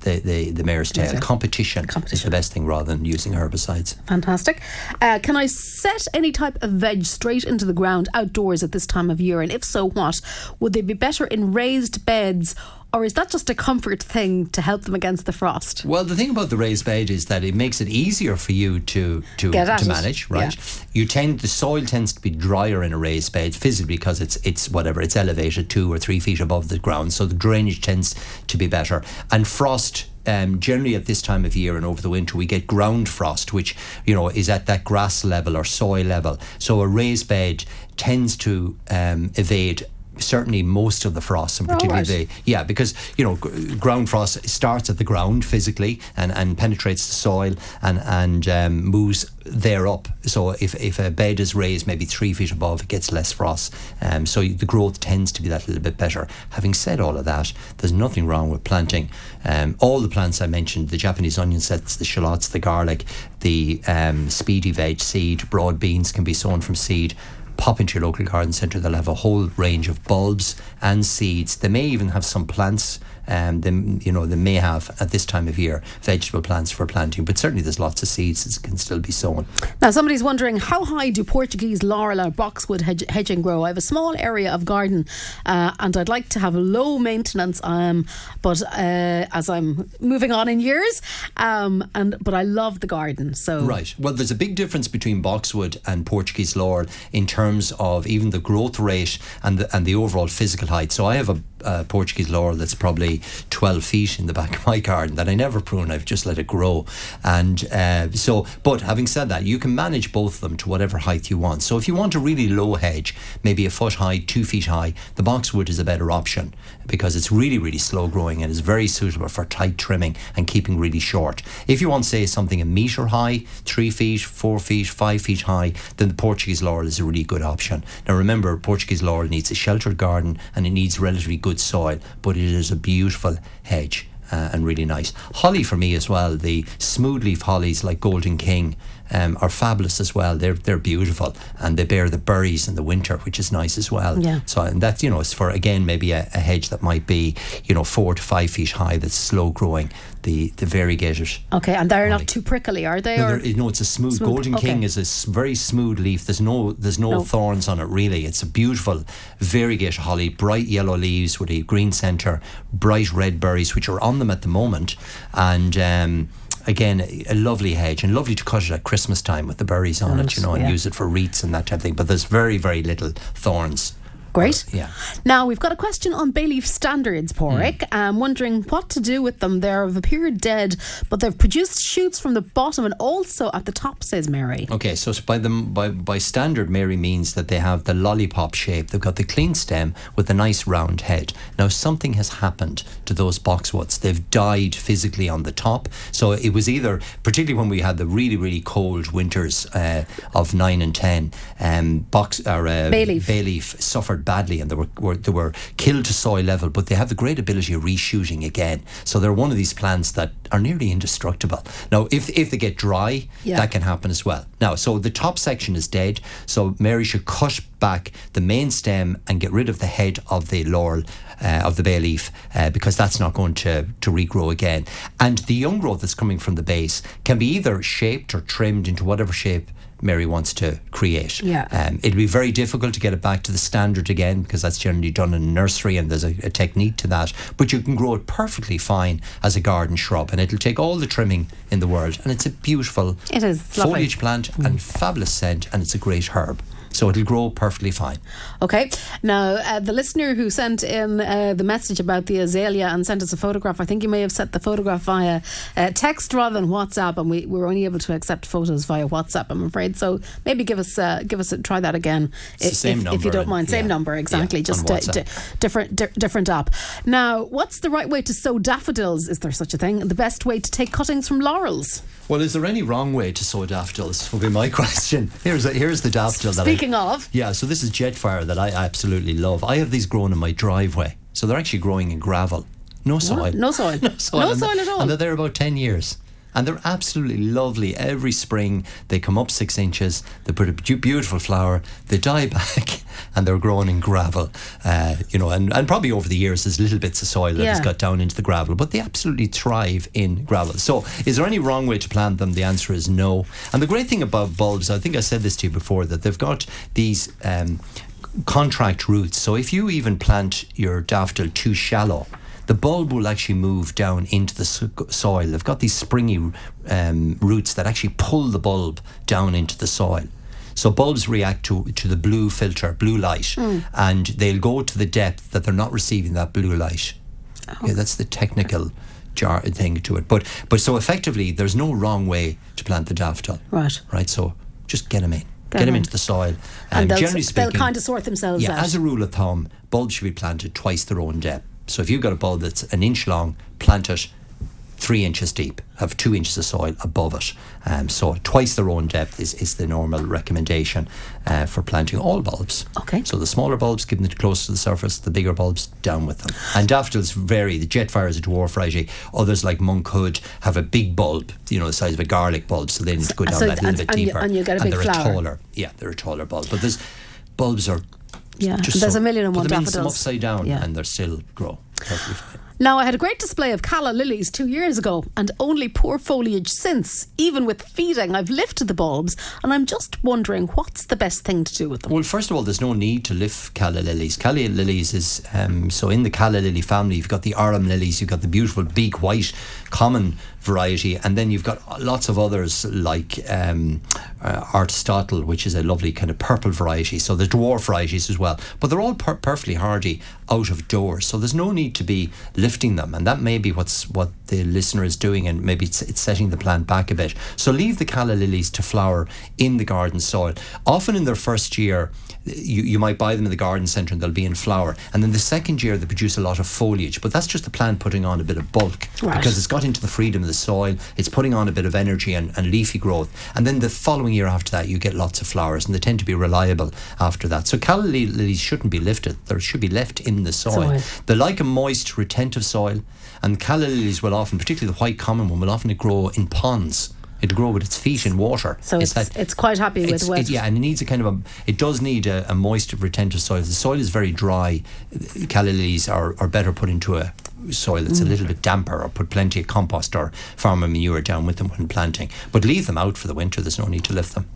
the, the, the mare's tail. Competition, Competition, is the best thing rather than using herbicides. Fantastic. Uh, can I set any type of veg straight into the ground outdoors at this time of year? And if so, what? Would they be better in raised beds? Or is that just a comfort thing to help them against the frost? Well, the thing about the raised bed is that it makes it easier for you to to, to manage, right? Yeah. You tend the soil tends to be drier in a raised bed physically because it's it's whatever it's elevated two or three feet above the ground, so the drainage tends to be better. And frost um, generally at this time of year and over the winter we get ground frost which you know is at that grass level or soil level so a raised bed tends to um, evade certainly most of the frost, and particularly right. the yeah, because you know ground frost starts at the ground physically and, and penetrates the soil and and um, moves there up. So if, if a bed is raised maybe three feet above, it gets less frost. Um, so the growth tends to be that little bit better. Having said all of that, there's nothing wrong with planting um, all the plants I mentioned: the Japanese onion sets, the shallots, the garlic, the um, speedy veg seed, broad beans can be sown from seed pop into your local garden centre. They'll have a whole range of bulbs and seeds. They may even have some plants um, than you know they may have at this time of year vegetable plants for planting. But certainly there's lots of seeds that can still be sown. Now somebody's wondering how high do Portuguese laurel or boxwood hedge, hedging grow? I have a small area of garden, uh, and I'd like to have low maintenance. Um, but uh, as I'm moving on in years, um, and but I love the garden. So right. Well, there's a big difference between boxwood and Portuguese laurel in terms of even the growth rate and the, and the overall physical height. So I have a uh, Portuguese laurel that's probably 12 feet in the back of my garden that I never prune. I've just let it grow. And uh, so, but having said that, you can manage both of them to whatever height you want. So if you want a really low hedge, maybe a foot high, two feet high, the boxwood is a better option because it's really, really slow growing and is very suitable for tight trimming and keeping really short. If you want, say, something a metre high, three feet, four feet, five feet high, then the Portuguese laurel is a really good option. Now remember, Portuguese laurel needs a sheltered garden and it needs relatively good soil, but it is a beautiful hedge. Uh, and really nice. Holly for me as well. The smooth leaf hollies like Golden King um, are fabulous as well. They're they're beautiful and they bear the berries in the winter, which is nice as well. Yeah. So and that's you know is for again maybe a, a hedge that might be you know four to five feet high that's slow growing. The the variegated. Okay, and they're Holly. not too prickly, are they? No, no, it's a smooth. Smooth, Golden okay. King is a very smooth leaf. There's no there's no, No. thorns on it really. It's a beautiful variegated holly, bright yellow leaves with a green centre, bright red berries which are on them at the moment, and. Um, Again, a lovely hedge and lovely to cut it at Christmas time with the berries on it, you know, and yeah. use it for wreaths and that type of thing. But there's very, very little thorns. Great. Yeah. Now we've got a question on bay leaf standards, Pádraig. I'm wondering what to do with them. They've appeared dead, but they've produced shoots from the bottom and also at the top, says Mary. Okay, so by them by by standard, Mary means that they have the lollipop shape. They've got the clean stem with a nice round head. Now something has happened to those boxwoods. They've died physically on the top. So it was either, particularly when we had the really really cold winters uh, of nine and ten, um, box or uh, Bay leaf. bay leaf suffered badly and they were, were they were killed to soil level. But they have the great ability of reshooting again. So they're one of these plants that are nearly indestructible. Now, if if they get dry, Yeah. that can happen as well. Now, so the top section is dead. So Mary should cut back the main stem and get rid of the head of the laurel. Uh, of the bay leaf uh, because that's not going to, to regrow again. And the young growth that's coming from the base can be either shaped or trimmed into whatever shape Mary wants to create. Yeah. Um, it'll be very difficult to get it back to the standard again because that's generally done in a nursery and there's a, a technique to that. But you can grow it perfectly fine as a garden shrub and it'll take all the trimming in the world. And it's a beautiful It is lovely. foliage plant and fabulous scent and it's a great herb. So it'll grow perfectly fine. Okay. Now, uh, the listener who sent in uh, the message about the azalea and sent us a photograph, I think you may have sent the photograph via uh, text rather than WhatsApp, and we, we were only able to accept photos via WhatsApp, I'm afraid. So maybe give us uh, give us a, try that again It's the if, same if, if you don't and- mind. Same yeah. number, exactly. Yeah, just uh, WhatsApp. different di- different app. Now, what's the right way to sow daffodils? Is there such a thing? The best way to take cuttings from laurels? Well, is there any wrong way to sow daffodils? Will be my <laughs> question. Here's a, here's the daffodil that I, Speaking of, Yeah, so this is Jetfire that I absolutely love. I have these grown in my driveway. So they're actually growing in gravel. No soil. No soil. <laughs> no soil. No soil they- at all. And they're there about 10 years. And they're absolutely lovely. Every spring they come up six inches, they put a beautiful flower, they die <laughs> back, and they're growing in gravel. Uh, you know, and, and probably over the years there's little bits of soil that has got down into the gravel, but they absolutely thrive in gravel. So, is there any wrong way to plant them? The answer is no. And the great thing about bulbs, I think I said this to you before, that they've got these um, contractile roots. So, if you even plant your daffodil too shallow, the bulb will actually move down into the soil. They've got these springy um, roots that actually pull the bulb down into the soil. So bulbs react to, to the blue filter, blue light, and they'll go to the depth that they're not receiving that blue light. Yeah, that's the technical jar thing to it. But but so effectively, there's no wrong way to plant the daffodil. Right. Right. So just get them in. Get Get them 'em in. into the soil. and Um, they'll, generally speaking, they'll kind of sort themselves yeah, out. as a rule of thumb, bulbs should be planted twice their own depth. So if you've got a bulb that's an inch long, plant it three inches deep, have two inches of soil above it. Um, so twice their own depth is, is the normal recommendation uh, for planting all bulbs. Okay. So the smaller bulbs, keep them close to the surface, the bigger bulbs, down with them. And daffodils vary. The Jetfire is a dwarf variety. Others, like Mount Hood, have a big bulb, you know, the size of a garlic bulb. So they need to go down so- that little and- bit and you- deeper. and you get a big they're flower. a taller, yeah, they're a taller bulb. But there's bulbs are Yeah, just there's so- a million and put them in some upside down Yeah. and they're still grow perfectly fine. Now, I had a great display of calla lilies two years ago and only poor foliage since. Even with feeding, I've lifted the bulbs and I'm just wondering what's the best thing to do with them? Well, first of all, there's no need to lift calla lilies. Calla lilies is, um, so in the calla lily family, you've got the arum lilies, you've got the beautiful beak white common variety, and then you've got lots of others like um, uh, Aristotle, which is a lovely kind of purple variety. So there's dwarf varieties as well, but they're all per- perfectly hardy out of doors. So there's no need to be lifting them, and that may be what's what the listener is doing, and maybe it's, it's setting the plant back a bit. So leave the calla lilies to flower in the garden soil. Often in their first year, you, you might buy them in the garden centre and they'll be in flower. And then the second year they produce a lot of foliage, but that's just the plant putting on a bit of bulk right. because it's got into the freedom of the soil, it's putting on a bit of energy and, and leafy growth. And then the following year after that, you get lots of flowers and they tend to be reliable after that. So calla lilies shouldn't be lifted, they should be left in the soil. soil. They like a moist, retentive soil, and calla lilies will often, particularly the white common one, will often grow in ponds it'll grow with its feet in water. So it's, it's, it's quite happy with wet. It, yeah, and it needs a kind of a. It does need a, a moist, retentive soil. The soil is very dry, calla lilies are, are better put into a soil that's mm. a little bit damper or put plenty of compost or farmer manure down with them when planting. But leave them out for the winter. There's no need to lift them.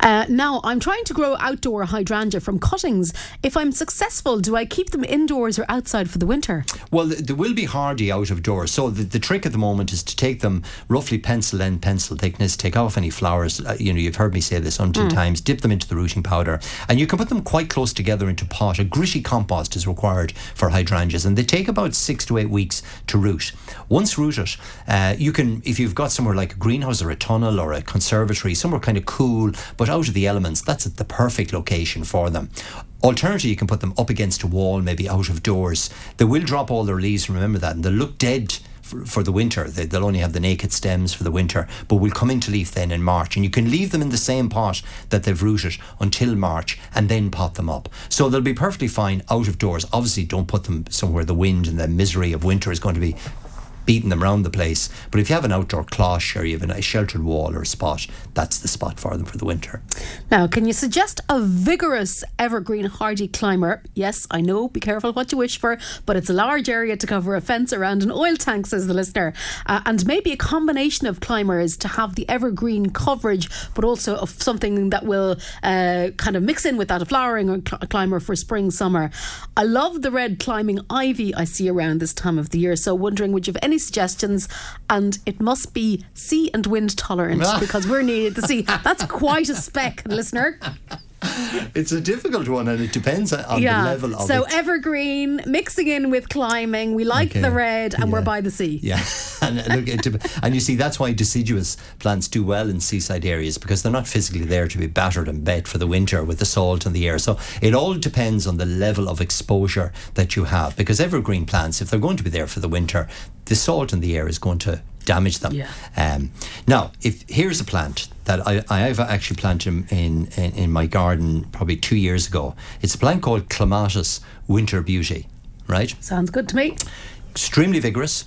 Uh, now, I'm trying to grow outdoor hydrangea from cuttings. If I'm successful, do I keep them indoors or outside for the winter? Well, they will be hardy out of doors. So the, the trick at the moment is to take them roughly pencil end pencil thickness, take off any flowers. Uh, you know, you've heard me say this umpteen mm. times. Dip them into the rooting powder, and you can put them quite close together into pot. A gritty compost is required for hydrangeas, and they take about six to eight weeks to root. Once rooted, uh, you can, if you've got somewhere like a greenhouse or a tunnel or a conservatory, somewhere kind of cool but out of the elements, that's the perfect location for them. Alternatively, you can put them up against a wall, maybe out of doors. They will drop all their leaves, remember that, and they'll look dead for, the winter. They, will only have the naked stems for the winter, but we'll come into leaf then in March. And you can leave them in the same pot that they've rooted until March and then pot them up. So they'll be perfectly fine out of doors. Obviously, don't put them somewhere the wind and the misery of winter is going to be beating them around the place. But if you have an outdoor cloche or you have a sheltered wall or a spot, that's the spot for them for the winter. Now, can you suggest a vigorous evergreen hardy climber? Yes, I know, be careful what you wish for, but it's a large area to cover a fence around an oil tank, says the listener. Uh, and maybe a combination of climbers to have the evergreen coverage, but also of something that will uh, kind of mix in with that, a flowering or cl- climber for spring, summer. I love the red climbing ivy I see around this time of the year, so wondering would you have any any suggestions, and it must be sea and wind tolerant <laughs> because we're near the sea. That's quite a spec, listener. <laughs> it's a difficult one and it depends on yeah. the level of so it. evergreen mixing in with climbing we like okay. the red and yeah. we're by the sea yeah <laughs> and uh, look and you see that's why deciduous plants do well in seaside areas because they're not physically there to be battered and bet for the winter with the salt and the air so it all depends on the level of exposure that you have because evergreen plants if they're going to be there for the winter the salt in the air is going to damage them. Yeah. Um, now, if here's a plant that I, I have actually planted in, in, in my garden probably two years ago. It's a plant called Clematis Winter Beauty. Right. Sounds good to me. Extremely vigorous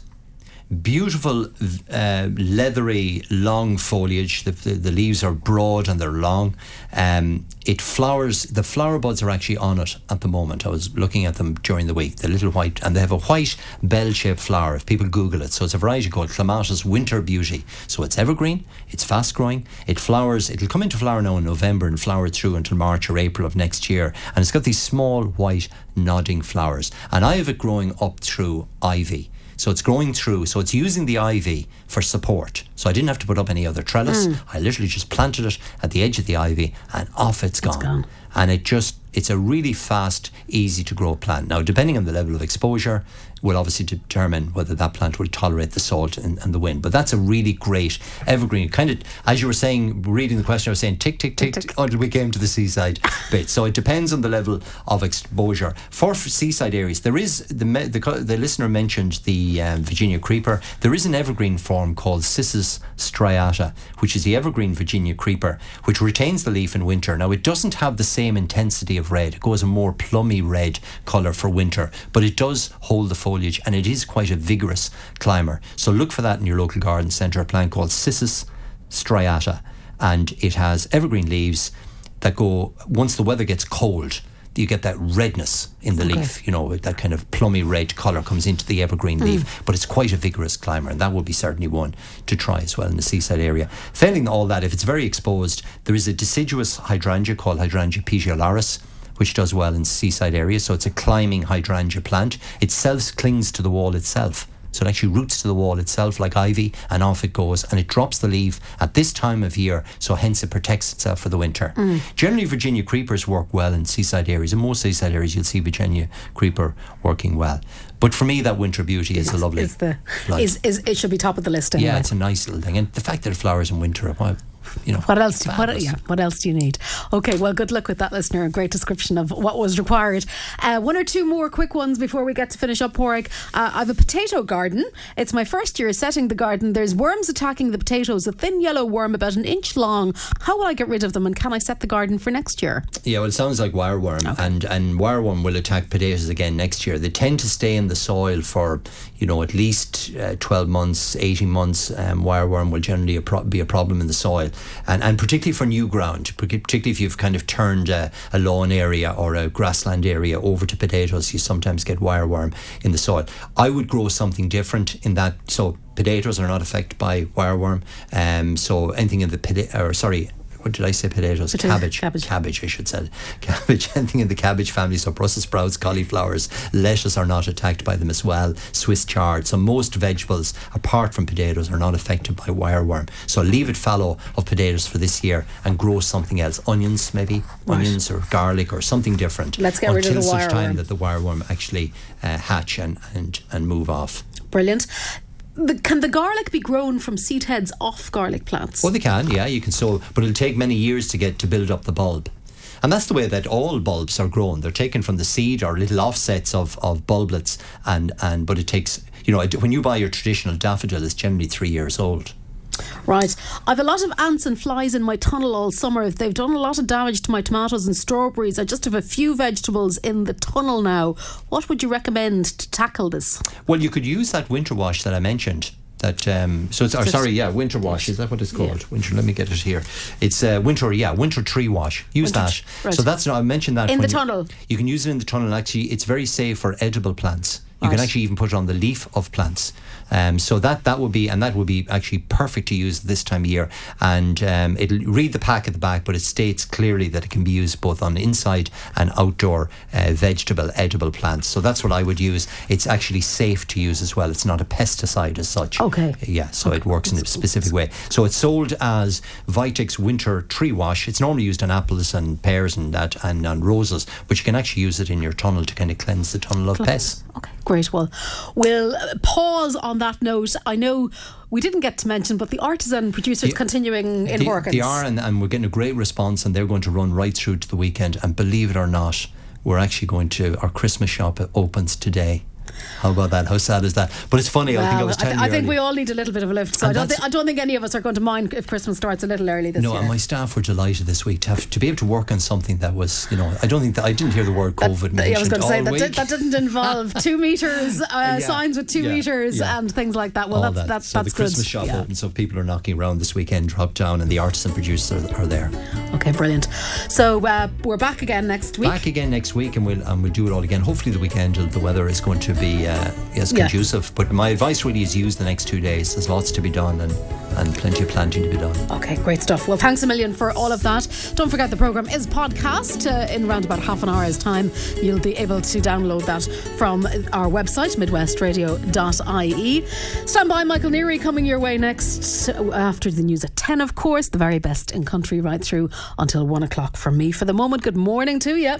beautiful uh, leathery long foliage. The, the, the, leaves are broad and they're long. Um, it flowers the flower buds are actually on it at the moment. I was looking at them during the week the little white and they have a white bell-shaped flower if people google it. So it's a variety called Clematis Winter Beauty. So it's evergreen it's fast growing it flowers it'll come into flower now in November and flower through until March or April of next year. And it's got these small white nodding flowers. And I have it growing up through ivy so it's growing through. So it's using the ivy for support. So I didn't have to put up any other trellis. Mm. I literally just planted it at the edge of the ivy and off it's gone. It's gone. And it just, it's a really fast, easy to grow plant. Now, depending on the level of exposure, will obviously determine whether that plant will tolerate the salt and, and, the wind. But that's a really great evergreen. Kind of, as you were saying, reading the question, I was saying tick, tick, tick, tick, tick until we came to the seaside <laughs> bit. So it depends on the level of exposure. For seaside areas, there is, the, the, the listener mentioned the um, Virginia creeper. There is an evergreen form called Cissus striata, which is the evergreen Virginia creeper, which retains the leaf in winter. Now, it doesn't have the same intensity of red. It goes a more plummy red colour for winter, but it does hold the foliage and it is quite a vigorous climber. So look for that in your local garden centre, a plant called Cissus striata. And it has evergreen leaves that go, once the weather gets cold, you get that redness in the okay. leaf. You know, that kind of plummy red colour comes into the evergreen mm. leaf. But it's quite a vigorous climber, and that would be certainly one to try as well in the seaside area. Failing all that, if it's very exposed, there is a deciduous hydrangea called Hydrangea petiolaris which does well in seaside areas. So it's a climbing hydrangea plant. It self clings to the wall itself. So it actually roots to the wall itself like ivy and off it goes and it drops the leaf at this time of year so hence it protects itself for the winter. Mm. Generally Virginia creepers work well in seaside areas. In most seaside areas you'll see Virginia creeper working well. But for me, that winter beauty is a lovely. Is the, is, is, it should be top of the list. Anyway. Yeah, it's a nice little thing, and the fact that it flowers in winter, you know, what else? Do, what, yeah, what else do you need? Okay, well, good luck with that, listener. A great description of what was required. Uh, one or two more quick ones before we get to finish up, Pádraig. Uh, I have a potato garden. It's my first year setting the garden. There's worms attacking the potatoes. A thin yellow worm about an inch long. How will I get rid of them? And can I set the garden for next year? Yeah, well, it sounds like wireworm, okay. and and wireworm will attack potatoes again next year. They tend to stay in the soil for you know at least uh, twelve months, eighteen months. Um, wireworm will generally a pro- be a problem in the soil and, and particularly for new ground, particularly if you've kind of turned a, a lawn area or a grassland area over to potatoes, you sometimes get wireworm in the soil. I would grow something different in that. So potatoes are not affected by wireworm. Um, so anything in the or sorry, what did I say? Potatoes, Potato, cabbage, cabbage, cabbage. I should say <laughs> cabbage. Anything in the cabbage family. So Brussels sprouts, cauliflowers, lettuce are not attacked by them as well. Swiss chard. So most vegetables, apart from potatoes, are not affected by wireworm. So leave it fallow of potatoes for this year and grow something else. Onions, maybe right. onions or garlic or something different. Let's get rid of the wireworm. Until such time that the wireworm actually uh, hatch and, and and move off. Brilliant the, can the garlic be grown from seed heads off garlic plants? Well, they can. Yeah, you can sow, but it'll take many years to get to build up the bulb. And that's the way that all bulbs are grown. They're taken from the seed or little offsets of, of bulblets, and, and but it takes you know when you buy your traditional daffodil, it's generally three years old. Right. I've a lot of ants and flies in my tunnel all summer. If they've done a lot of damage to my tomatoes and strawberries. I just have a few vegetables in the tunnel now. What would you recommend to tackle this? Well, you could use that winter wash that I mentioned that um, so it's or sorry yeah winter wash is that what it's called yeah. winter let me get it here it's uh, winter yeah winter tree wash use winter, that right. so that's I mentioned that in the tunnel you, you, can use it in the tunnel actually it's very safe for edible plants you right. can actually even put it on the leaf of plants um, so that that would be and that would be actually perfect to use this time of year. And um, it'll read the pack at the back, but it states clearly that it can be used both on inside and outdoor uh, vegetable edible plants. So that's what I would use. It's actually safe to use as well. It's not a pesticide as such. Okay. Yeah. So okay. it works in a specific way. So it's sold as Vitax Winter Tree Wash. It's normally used on apples and pears and that and on roses, but you can actually use it in your tunnel to kind of cleanse the tunnel of pests. Okay. Great. Well, we'll pause on that note. I know we didn't get to mention, but the artisan producers the, continuing in work. They are, and, and we're getting a great response, and they're going to run right through to the weekend. And believe it or not, we're actually going to, our Christmas shop opens today. How about that? How sad is that? But it's funny. Well, I think I was telling I, th- I think we all need a little bit of a lift. So I don't, th- I don't, think any of us are going to mind if Christmas starts a little early this no, year. No, and my staff were delighted this week to have to be able to work on something that was, you know, I don't think that I didn't hear the word COVID that, mentioned. I was going to say that, did, that didn't involve <laughs> two meters, uh, yeah, signs with two yeah, meters, yeah. and things like that. Well, all that's that. so that's the Christmas good. shop yeah. open, so people are knocking around this weekend, drop down, and the artisan producers are, are there. Okay, brilliant. So uh, we're back again next week. Back again next week, and we'll and we'll do it all again. Hopefully, the weekend the weather is going to be uh, yes conducive. But my advice really is use the next two days. There's lots to be done and, and plenty of planting to be done. Okay, great stuff. Well, thanks a million for all of that. Don't forget the programme is podcast uh, in around about half an hour's time. You'll be able to download that from our website, midwestradio.ie. Stand by, Michael Neary coming your way next after the news at 10, of course. The very best in country right through until 1 o'clock from me. For the moment, good morning to you.